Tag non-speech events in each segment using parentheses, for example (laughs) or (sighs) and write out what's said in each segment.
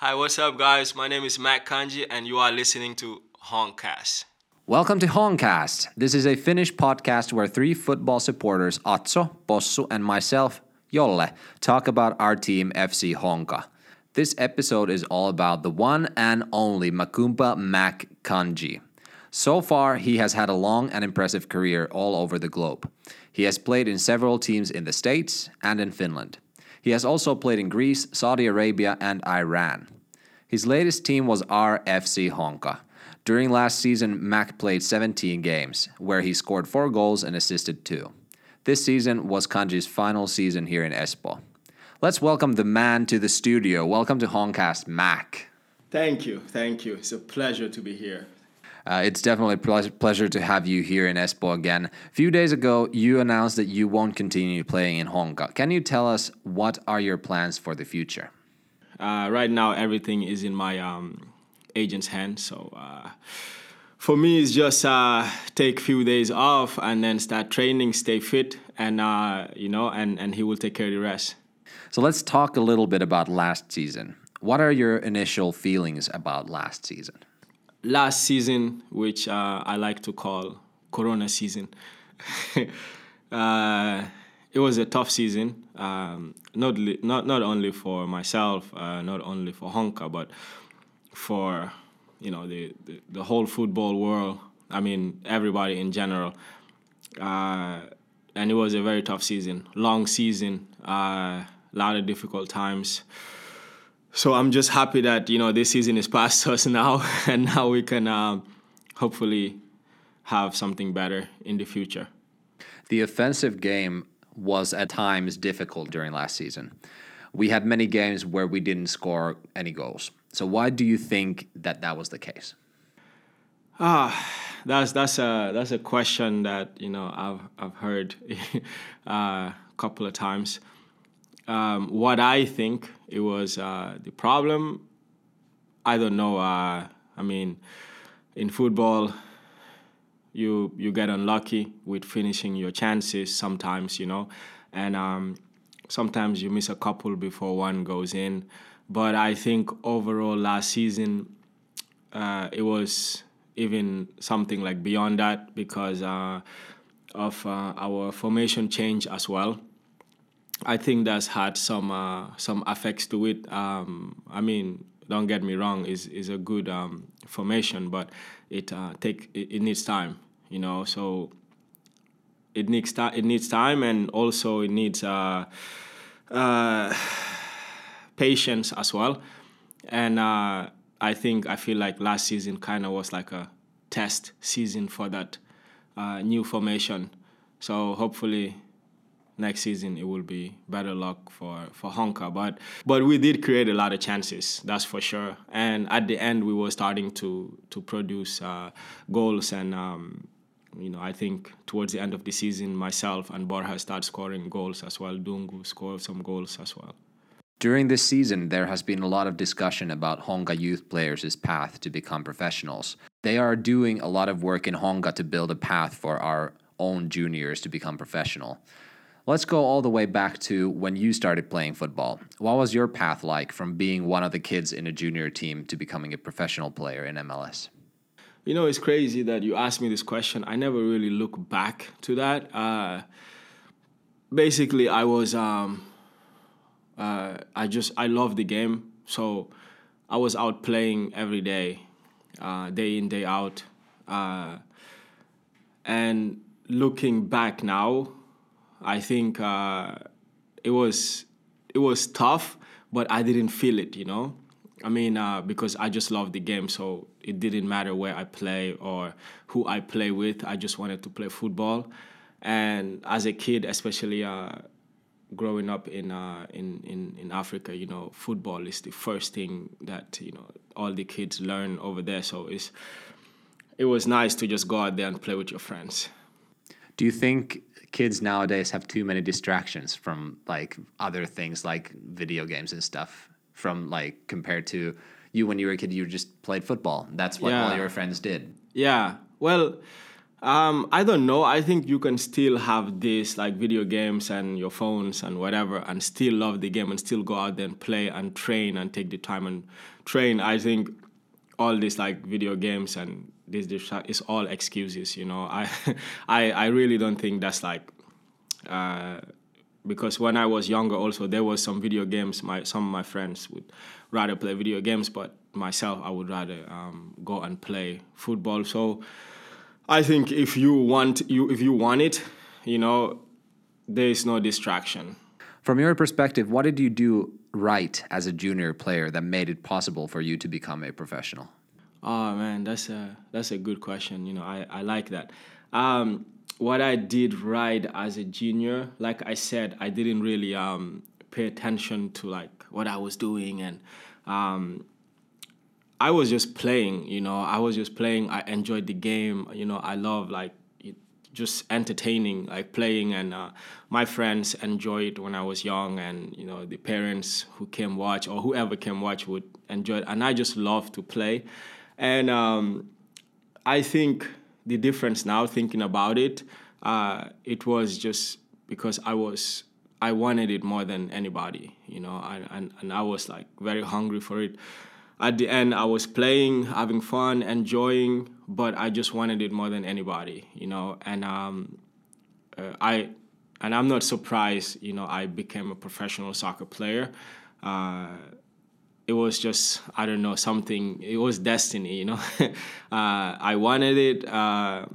Hi, what's up, guys? My name is Mac Kandji, and you are listening to Honkcast. Welcome to Honkcast. This is a Finnish podcast where three football supporters, Atso, Possu, and myself, Jolle, talk about our team, FC Honka. This episode is all about the one and only Macoumba Mac Kandji. So far, he has had a long and impressive career all over the globe. He has played in several teams in the States and in Finland. He has also played in Greece, Saudi Arabia, and Iran. His latest team was RFC Honka. During last season, Mac played 17 games, where he scored 4 goals and assisted 2. This season was Kandji's final season here in Espoo. Let's welcome the man to the studio. Welcome to Honkcast, Mac. Thank you, thank you. It's a pleasure to be here. Uh, it's definitely a ple- pleasure to have you here in Espoo again. A few days ago, you announced that you won't continue playing in Honka. Can you tell us what are your plans for the future? Uh, right now, everything is in my um, agent's hands. So uh, for me, it's just uh, take a few days off and then start training, stay fit, and uh, you know, and and he will take care of the rest. So let's talk a little bit about last season. What are your initial feelings about last season? Last season, which uh, I like to call Corona season. (laughs) Uh, it was a tough season, um, not li- not not only for myself, uh, not only for Honka, but for you know the, the, the whole football world. I mean everybody in general. Uh, and it was a very tough season, long season, a uh, lot of difficult times. So I'm just happy that you know this season is past (laughs) us now, and now we can uh, hopefully have something better in the future. The offensive game was at times difficult during last season. We had many games where we didn't score any goals. So why do you think that that was the case? Ah, that's that's a that's a question that you know I've I've heard (laughs) uh, a couple of times. Um, what I think it was uh, the problem. I don't know. Uh, I mean, in football, you you get unlucky with finishing your chances sometimes, you know, and um, sometimes you miss a couple before one goes in. But I think overall last season, uh, it was even something like beyond that because uh, of uh, our formation change as well. I think that's had some uh, some effects to it. Um, I mean, don't get me wrong, is is a good um, formation, but it uh, take it, it, needs time, you know. So it needs ta- it needs time, and also it needs uh, uh, (sighs) patience as well. And uh, I think I feel like last season kind of was like a test season for that uh, new formation. So hopefully next season it will be better luck for for Honka. But but we did create a lot of chances, that's for sure. And at the end, we were starting to to produce uh, goals, and um, you know I think towards the end of the season, myself and Borja started scoring goals as well. Dungu scored some goals as well. During this season, there has been a lot of discussion about Honka youth players' path to become professionals. They are doing a lot of work in Honka to build a path for our own juniors to become professional. Let's go all the way back to when you started playing football. What was your path like from being one of the kids in a junior team to becoming a professional player in MLS? You know, it's crazy that you asked me this question. I never really look back to that. Uh, basically, I was, um, uh, I just, I love the game. So I was out playing every day, uh, day in, day out. Uh, and looking back now, I think uh, it was it was tough, but I didn't feel it. You know, I mean, uh, because I just love the game, so it didn't matter where I play or who I play with. I just wanted to play football, and as a kid, especially. Uh, growing up in, uh, in in in Africa, you know, football is the first thing that you know all the kids learn over there. So it's it was nice to just go out there and play with your friends. Do you think kids nowadays have too many distractions from like other things like video games and stuff from like compared to you when you were a kid you just played football that's what yeah. all your friends did yeah well Um, I don't know. I think you can still have this like video games and your phones and whatever, and still love the game and still go out there and play and train and take the time and train. I think all these like video games and this this is all excuses. You know, I (laughs) I I really don't think that's like. Uh, because when I was younger, also there was some video games. My some of my friends would rather play video games, but myself, I would rather um, go and play football. So I think if you want you if you want it, you know, there is no distraction. From your perspective, what did you do right as a junior player that made it possible for you to become a professional? Oh man, that's a that's a good question. You know, I, I like that. Um, what I did right as a junior, like I said, I didn't really um, pay attention to like what I was doing, and um, I was just playing. You know, I was just playing. I enjoyed the game. You know, I love like just entertaining, like playing, and uh, my friends enjoyed when I was young, and you know, the parents who came watch or whoever came watch would enjoy it, and I just love to play, and um, I think the difference now thinking about it, uh, it was just because I was I wanted it more than anybody, you know, I, and and I was like very hungry for it. At the end, I was playing, having fun, enjoying, but I just wanted it more than anybody, you know, and um, uh, I and I'm not surprised, you know, I became a professional soccer player. Uh, it was just I don't know something. It was destiny, you know. (laughs) uh, I wanted it. Uh,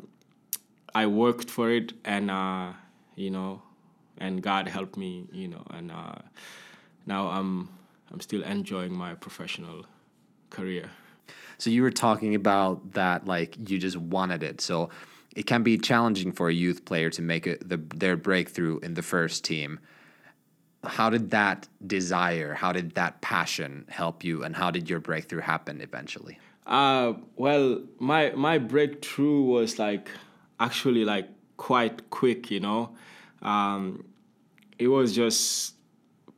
I worked for it, and uh, you know, and God helped me, you know, and uh, now I'm I'm still enjoying my professional career. So you were talking about that, like you just wanted it. So it can be challenging for a youth player to make it the, their breakthrough in the first team how did that desire, how did that passion help you, and how did your breakthrough happen eventually? Uh, well, my my breakthrough was like actually like quite quick, you know. Um, it was just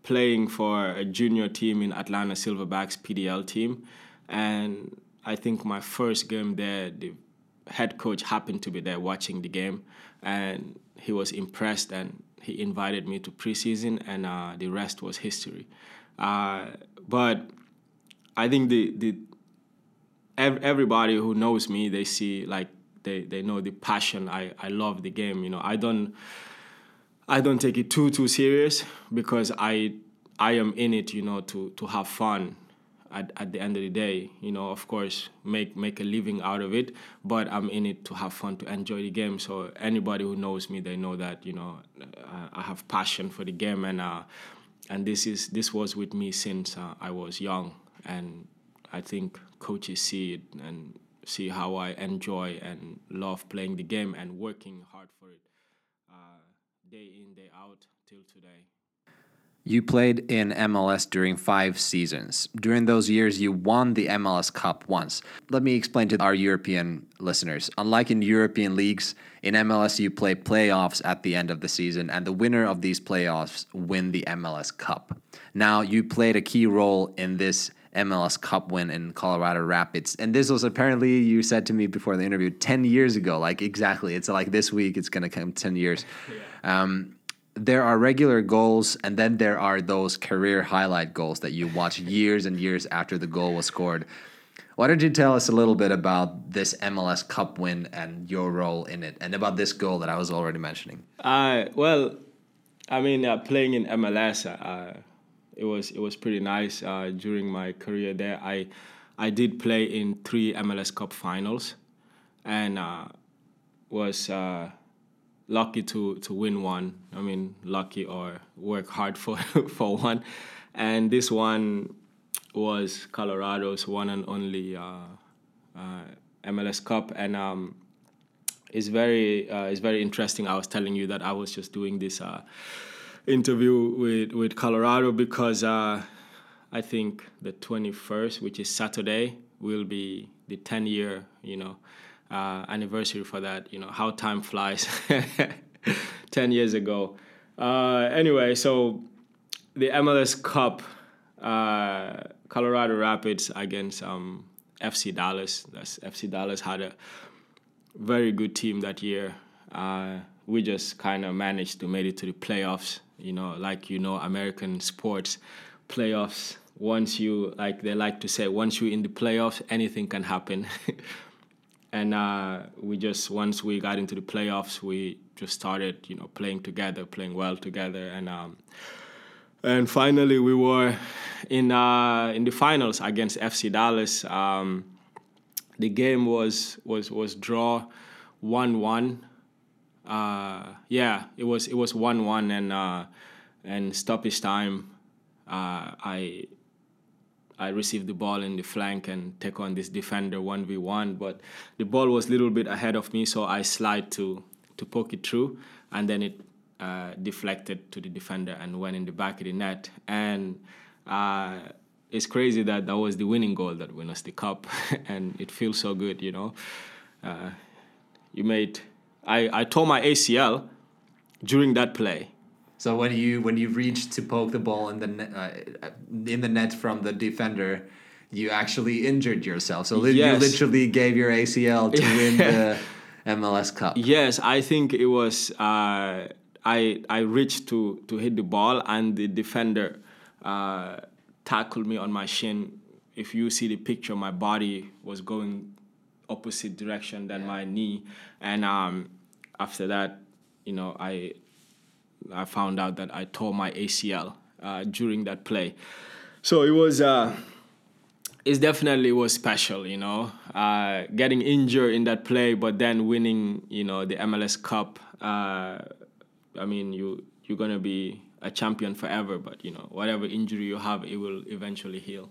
playing for a junior team in Atlanta Silverbacks PDL team, and I think my first game there, the head coach happened to be there watching the game, and he was impressed and he invited me to preseason, and uh, the rest was history. Uh, but I think the the everybody who knows me, they see like they, they know the passion. I, I love the game. You know, I don't I don't take it too too serious because I I am in it. You know, to to have fun at, at the end of the day, you know, of course, make make a living out of it. But I'm in it to have fun, to enjoy the game. So anybody who knows me, they know that you know I have passion for the game, and uh, and this is this was with me since uh, I was young, and I think coaches see it and see how I enjoy and love playing the game and working hard for it, uh, day in day out till today. You played in MLS during five seasons. During those years, you won the MLS Cup once. Let me explain to our European listeners. Unlike in European leagues, in MLS, you play playoffs at the end of the season, and the winner of these playoffs win the MLS Cup. Now, you played a key role in this MLS Cup win in Colorado Rapids. And this was apparently, you said to me before the interview, 10 years ago. Like, exactly. It's like this week, it's going to come 10 years. (laughs) Yeah. Um, there are regular goals and then there are those career highlight goals that you watch years and years after the goal was scored. Why don't you tell us a little bit about this MLS Cup win and your role in it, and about this goal that I was already mentioning? Uh, well, I mean, uh, playing in MLS, uh, it was it was pretty nice uh, during my career there. I I did play in three MLS Cup finals, and uh, was uh, lucky to to win one. I mean, lucky or work hard for (laughs) for one, and this one was Colorado's one and only uh, uh, MLS Cup, and um, it's very uh, it's very interesting. I was telling you that I was just doing this uh, interview with with Colorado because uh, I think the twenty first, which is Saturday, will be the ten year, you know uh, anniversary for that. You know how time flies. (laughs) Ten years ago. Uh, anyway, so the MLS Cup, uh, Colorado Rapids against um, FC Dallas. That's FC Dallas had a very good team that year. Uh, we just kind of managed to make it to the playoffs. You know, like you know, American sports playoffs. Once you like, they like to say, once you're in the playoffs, anything can happen. (laughs) and uh, we just once we got into the playoffs, we just started, you know, playing together, playing well together, and um, and finally we were in uh, in the finals against FC Dallas. Um, the game was was was draw one one. Uh, yeah, it was it was one one and uh, and stoppage time. Uh, I I received the ball in the flank and take on this defender 1v1, but the ball was a little bit ahead of me, so I slide to, to poke it through, and then it uh, deflected to the defender and went in the back of the net. And uh, it's crazy that that was the winning goal that won us the cup, (laughs) and it feels so good, you know. Uh, you made, I, I tore my ACL during that play so when you when you reached to poke the ball in the net, uh, in the net from the defender, you actually injured yourself. So yes. you literally gave your ACL to win (laughs) the MLS Cup. Yes, I think it was. Uh, I I reached to to hit the ball and the defender uh, tackled me on my shin. If you see the picture, my body was going opposite direction than yeah. my knee, and um, after that, you know, I I found out that I tore my ACL uh, during that play. So it was, uh, it definitely was special, you know, uh, getting injured in that play, but then winning, you know, the MLS Cup. Uh, I mean, you you're gonna be a champion forever, but you know, whatever injury you have, it will eventually heal.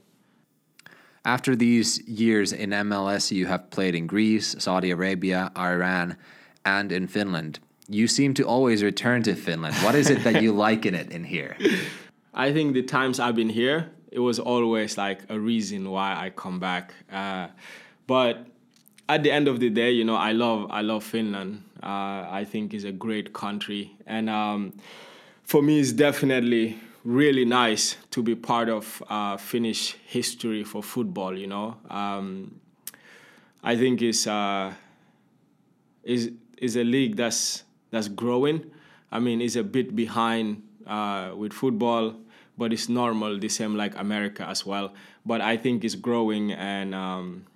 After these years in MLS, you have played in Greece, Saudi Arabia, Iran, and in Finland you seem to always return to Finland. What is it that you like in it in here? (laughs) I think the times I've been here, it was always like a reason why I come back. Uh, but at the end of the day, you know, I love I love Finland. Uh, I think it's a great country, and um, for me, it's definitely really nice to be part of uh, Finnish history for football. You know, um, I think it's uh, is is a league that's that's growing. I mean, it's a bit behind uh, with football, but it's normal, the same like America as well. But I think it's growing, and um,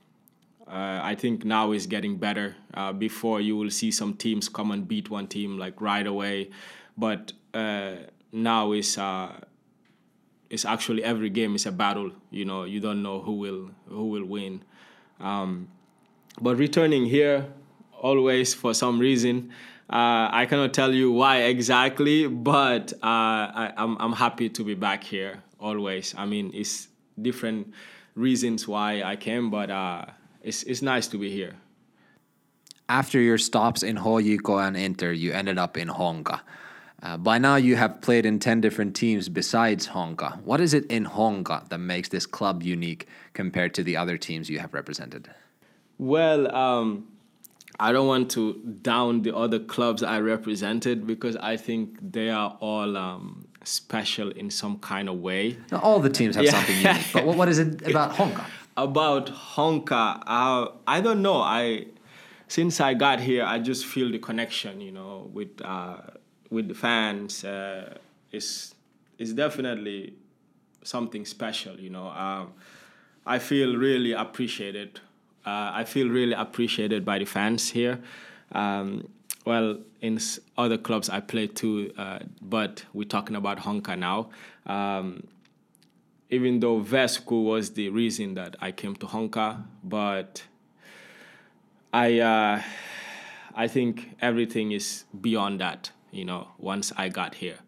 uh, I think now it's getting better. Uh, before you will see some teams come and beat one team like right away, but uh, now it's uh, it's actually every game is a battle. You know, you don't know who will who will win. Um, but returning here, always for some reason. Uh, I cannot tell you why exactly, but uh, I, am I'm, I'm happy to be back here always. I mean, it's different reasons why I came, but uh, it's, it's nice to be here. After your stops in HJK and Inter, you ended up in Honka. Uh, by now, you have played in 10 different teams besides Honka. What is it in Honka that makes this club unique compared to the other teams you have represented? Well, um, I don't want to down the other clubs I represented because I think they are all um, special in some kind of way. Now, all the teams have yeah. something unique, but what, what is it about Honka? (laughs) About Honka, uh, I don't know. I since I got here, I just feel the connection, you know, with uh, with the fans. Uh, it's it's definitely something special, you know. Um, I feel really appreciated uh, I feel really appreciated by the fans here. Um, well, in other clubs I played too, uh, but we're talking about Honka now. Um, even though Vesku was the reason that I came to Honka, but I uh, I think everything is beyond that. You know, once I got here,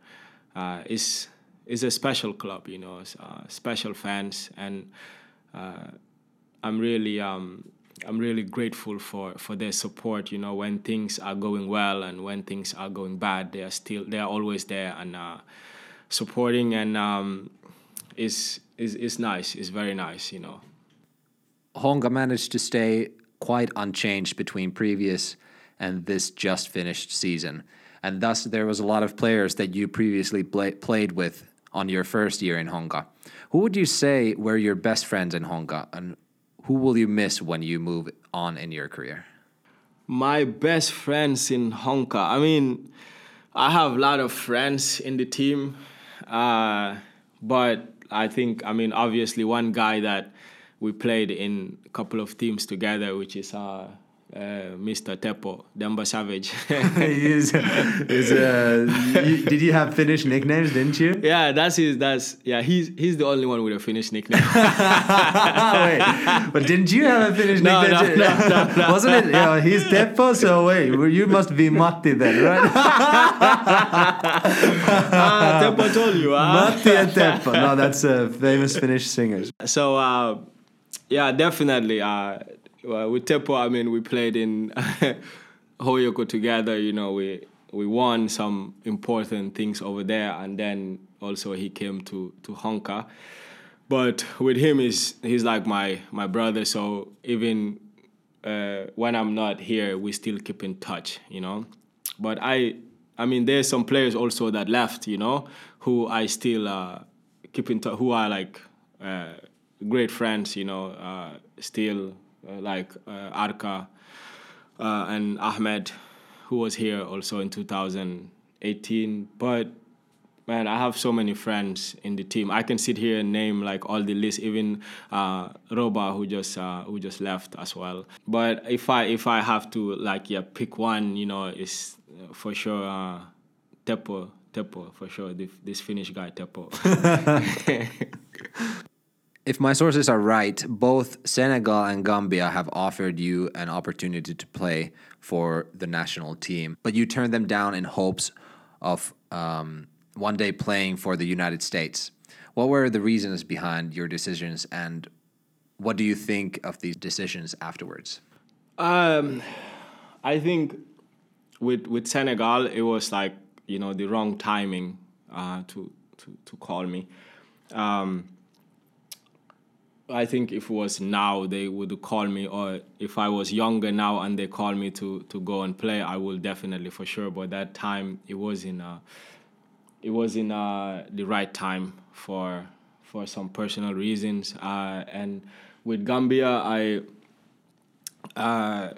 uh, it's it's a special club. You know, uh, special fans and uh, I'm really um, I'm really grateful for, for their support. You know, when things are going well and when things are going bad, they are still they are always there and uh, supporting and um, is is is nice. It's very nice. You know. Honka managed to stay quite unchanged between previous and this just finished season, and thus there was a lot of players that you previously play, played with on your first year in Honka. Who would you say were your best friends in Honka, and who will you miss when you move on in your career? My best friends in Honka. I mean, I have a lot of friends in the team, uh, but I think I mean obviously one guy that we played in a couple of teams together, which is uh, uh, Mr. Teppo, Demba Savage. (laughs) he's, he's, uh, you, did you have Finnish nicknames, didn't you? Yeah, that's his. That's yeah. He's he's the only one with a Finnish nickname. (laughs) wait, but didn't you have a Finnish No, nickname? no, no, no, no. (laughs) Wasn't it? Yeah, he's Teppo, so wait, you must be Matti then, right? ah, Teppo told you. Ah. Matti and Teppo. No, that's uh, famous Finnish singers. So uh, yeah, definitely. Uh, well, with Teppo, I mean, we played in (laughs) HJK together. You know, we we won some important things over there, and then also he came to to Honka. But with him, is he's like my my brother. So even uh, when I'm not here, we still keep in touch. You know, but I I mean, there's some players also that left. You know, who I still uh, keep in touch. Who are like uh, great friends. You know, uh, still like uh, Arka uh, and Ahmed, who was here also in 2018. But man, I have so many friends in the team. I can sit here and name like all the list, even uh, Roba who just uh, who just left as well. But if I if I have to like yeah pick one, you know, is for sure uh, Teppo. Teppo for sure. The, this Finnish guy Teppo. (laughs) (laughs) (laughs) If my sources are right, both Senegal and Gambia have offered you an opportunity to play for the national team, but you turned them down in hopes of um, one day playing for the United States. What were the reasons behind your decisions, and what do you think of these decisions afterwards? Um, I think with with Senegal, it was like you know the wrong timing uh, to to to call me. Um, I think if it was now, they would call me, or if I was younger now and they call me to to go and play, I will definitely for sure. But that time, it was in uh, it was in uh, the right time for for some personal reasons. Uh, and with Gambia, I. Uh,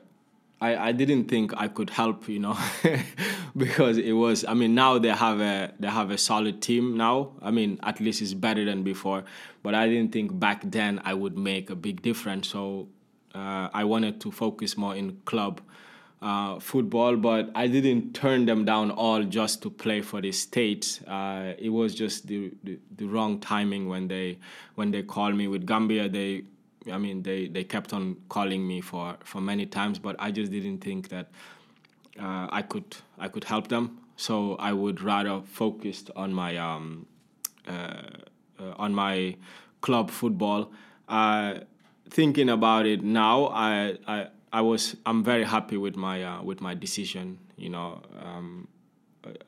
I, I didn't think I could help, you know, (laughs) because it was. I mean, now they have a they have a solid team now. I mean, at least it's better than before. But I didn't think back then I would make a big difference. So uh, I wanted to focus more in club uh, football. But I didn't turn them down all just to play for the states. Uh, it was just the, the the wrong timing when they when they called me with Gambia. They I mean, they, they kept on calling me for, for many times, but I just didn't think that uh, I could I could help them. So I would rather focused on my um, uh, uh, on my club football. Uh, thinking about it now, I, I I was I'm very happy with my uh, with my decision. You know. Um,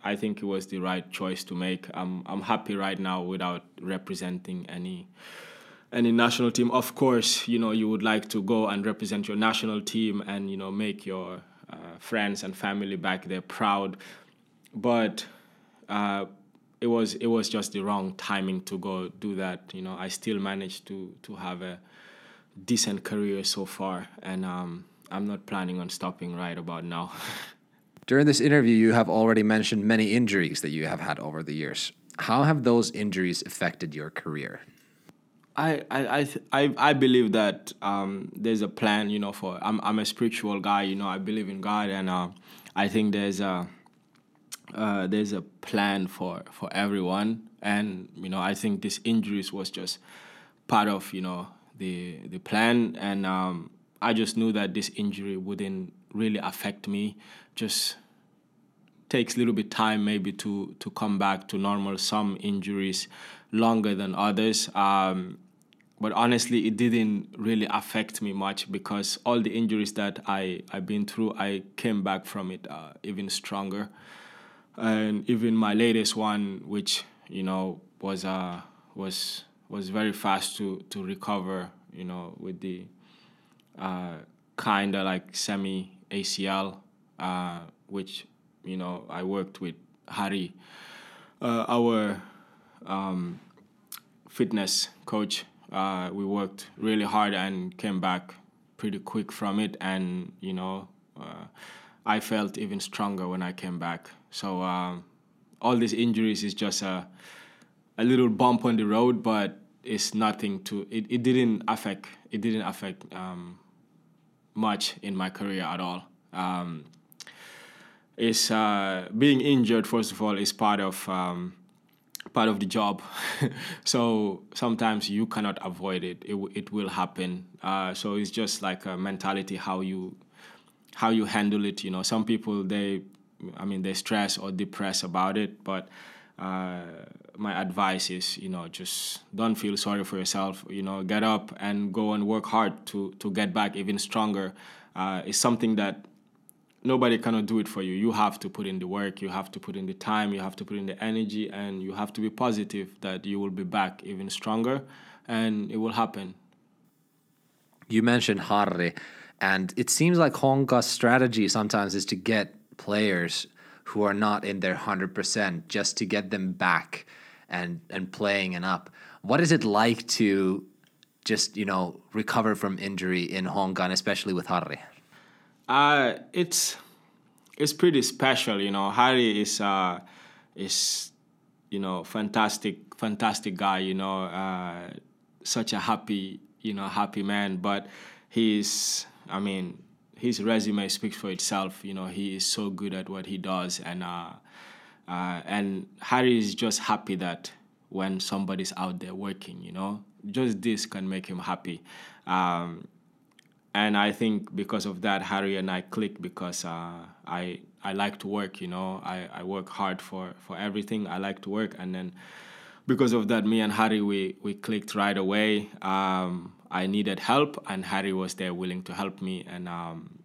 I think it was the right choice to make. I'm I'm happy right now without representing any any national team. Of course, you know you would like to go and represent your national team and you know make your uh, friends and family back there proud. But uh, it was it was just the wrong timing to go do that. You know, I still managed to to have a decent career so far, and um, I'm not planning on stopping right about now. (laughs) During this interview, you have already mentioned many injuries that you have had over the years. How have those injuries affected your career? I I I I, believe that um, there's a plan. You know, for I'm I'm a spiritual guy. You know, I believe in God, and uh, I think there's a uh, there's a plan for for everyone. And you know, I think this injuries was just part of you know the the plan, and um, I just knew that this injury wouldn't really affect me. Just takes a little bit time maybe to to come back to normal. Some injuries longer than others. Um, but honestly, it didn't really affect me much because all the injuries that I I've been through, I came back from it uh, even stronger. And even my latest one, which you know was uh was was very fast to to recover. You know, with the uh, kind of like semi ACL, uh, which you know I worked with Harry, uh, our um, fitness coach. Uh, we worked really hard and came back pretty quick from it, and you know uh, I felt even stronger when I came back. So um, all these injuries is just a a little bump on the road, but it's nothing to. It, it didn't affect. It didn't affect um, much in my career at all. Um, is uh, being injured first of all is part of um, part of the job. (laughs) so sometimes you cannot avoid it. It, it will happen. Uh, so it's just like a mentality how you how you handle it. You know, some people they, I mean, they stress or depress about it. But uh, my advice is, you know, just don't feel sorry for yourself. You know, get up and go and work hard to to get back even stronger. Uh, it's something that nobody cannot do it for you. You have to put in the work, you have to put in the time, you have to put in the energy, and you have to be positive that you will be back even stronger and it will happen. You mentioned Harry, and it seems like Honka's strategy sometimes is to get players who are not in their 100% just to get them back and, and playing and up. What is it like to just, you know, recover from injury in Honka, and especially with Harry? Uh, it's it's pretty special, you know. Harry is uh, is you know fantastic, fantastic guy. You know, uh, such a happy, you know, happy man. But he's, I mean, his resume speaks for itself. You know, he is so good at what he does, and uh, uh, and Harry is just happy that when somebody's out there working, you know, just this can make him happy. Um, and I think because of that, Harry and I click because uh, I I like to work. You know, I, I work hard for for everything. I like to work, and then because of that, me and Harry we we clicked right away. Um, I needed help, and Harry was there willing to help me, and um,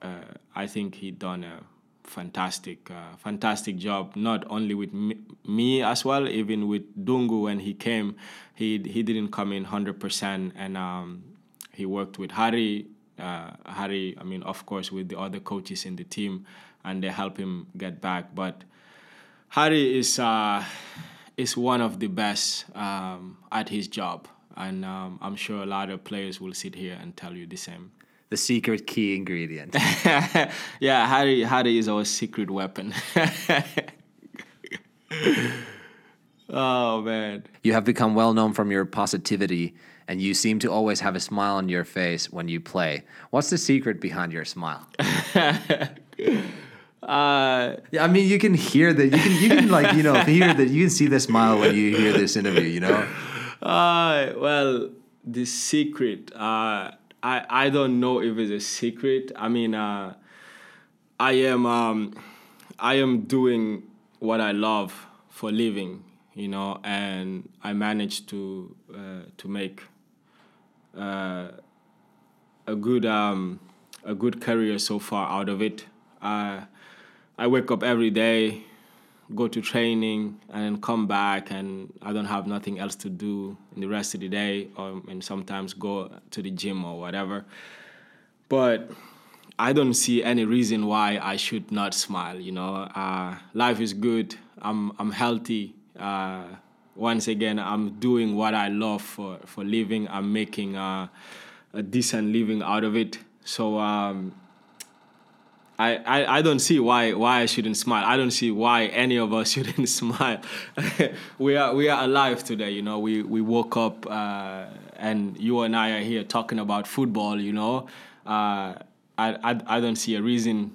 uh, I think he done a fantastic uh, fantastic job. Not only with me, me, as well, even with Dungu when he came, he he didn't come in hundred percent, and um, he worked with Harry. Uh, Harry, I mean, of course, with the other coaches in the team, and they help him get back. But Harry is uh, is one of the best um, at his job, and um, I'm sure a lot of players will sit here and tell you the same. The secret key ingredient. (laughs) yeah, Harry. Harry is our secret weapon. (laughs) oh man. You have become well known from your positivity, and you seem to always have a smile on your face when you play. What's the secret behind your smile? (laughs) Uh, Yeah, I mean, you can hear that. You can, you can like, you know, hear that. You can see the smile when you hear this interview. You know. uh, well, the secret. Uh, I I don't know if it's a secret. I mean, uh, I am um, I am doing what I love for living. You know, and I managed to uh, to make uh, a good um, a good career so far out of it. Uh, I wake up every day, go to training, and come back, and I don't have nothing else to do in the rest of the day, or and sometimes go to the gym or whatever. But I don't see any reason why I should not smile. You know, uh, life is good. I'm I'm healthy. Uh, once again, I'm doing what I love for for living. I'm making uh, a decent living out of it. So. Um, I, I, I don't see why why I shouldn't smile. I don't see why any of us (laughs) shouldn't smile. (laughs) we are we are alive today. You know, we we woke up uh, and you and I are here talking about football. You know, uh, I, I I don't see a reason.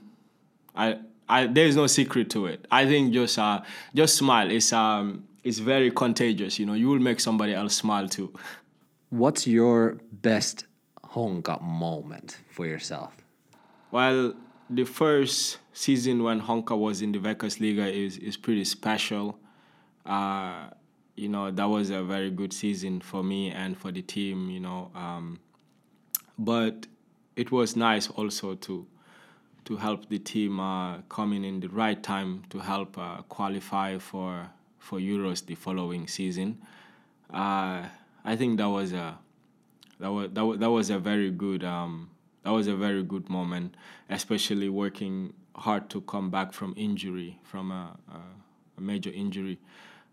I I there is no secret to it. I think just uh just smile. It's um it's very contagious. You know, you will make somebody else smile too. What's your best Honka moment for yourself? Well, the first season when Honka was in the Veikkausliiga is is pretty special. Uh, you know, that was a very good season for me and for the team. You know, um, but it was nice also to to help the team uh, come in in the right time to help uh, qualify for for Euros the following season. Uh, I think that was a that was that was, that was a very good um, that was a very good moment, especially working hard to come back from injury, from a, a, major injury,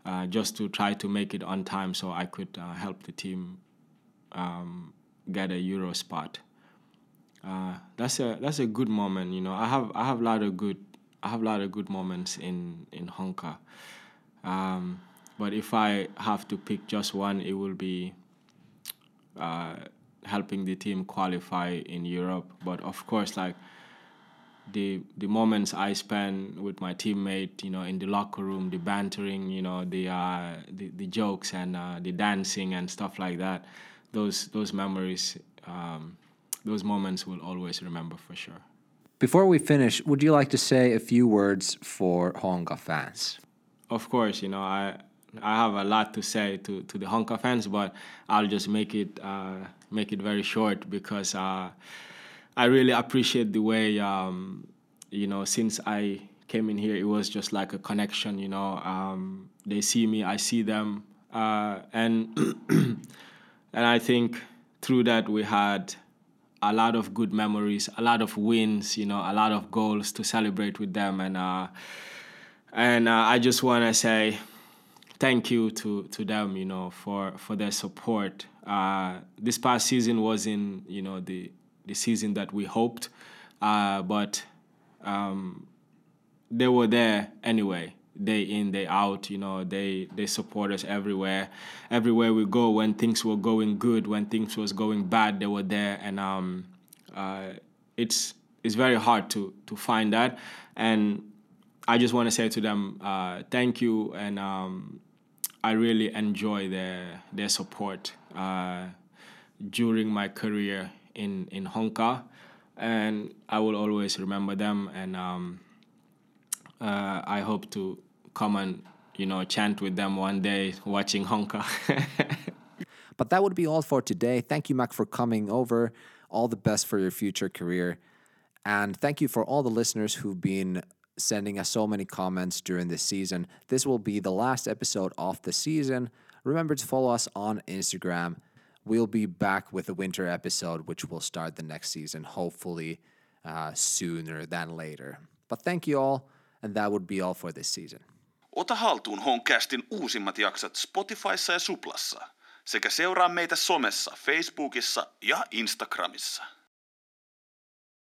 uh, just to try to make it on time so I could uh, help the team um, get a Euro spot. uh, that's a that's a good moment. You know, I have I have a lot of good I have a lot of good moments in in Honka. Um, but if I have to pick just one, it will be uh, helping the team qualify in Europe. But of course, like the the moments I spend with my teammate, you know, in the locker room, the bantering, you know, the uh, the, the jokes and uh, the dancing and stuff like that, those those memories, um, those moments will always remember for sure. Before we finish, would you like to say a few words for Honka fans? Of course, you know, I I have a lot to say to, to the Honka fans, but I'll just make it uh, make it very short because uh, I really appreciate the way um, you know since I came in here, it was just like a connection. You know, um, they see me, I see them, uh, and (clears throat) and I think through that we had a lot of good memories, a lot of wins, you know, a lot of goals to celebrate with them, and uh, and uh, I just want to say thank you to to them, you know, for for their support. Uh, this past season wasn't, you know, the the season that we hoped, uh, but um, they were there anyway, day in, day out. You know, they they support us everywhere, everywhere we go. When things were going good, when things was going bad, they were there, and um, uh, it's it's very hard to to find that, and I just want to say to them, uh, thank you, and um, I really enjoy their their support uh, during my career in in Honka, and I will always remember them. And um, uh, I hope to come and you know chant with them one day watching Honka. (laughs) but that would be all for today. Thank you, Mac, for coming over. All the best for your future career. And thank you for all the listeners who've been sending us so many comments during this season. This will be the last episode of the season. Remember to follow us on Instagram. We'll be back with a winter episode, which will start the next season, hopefully uh, sooner than later. But thank you all, and that would be all for this season. Ota haltuun Honkcastin uusimmat jaksot Spotifyssa ja Suplassa sekä seuraa meitä somessa, Facebookissa ja Instagramissa.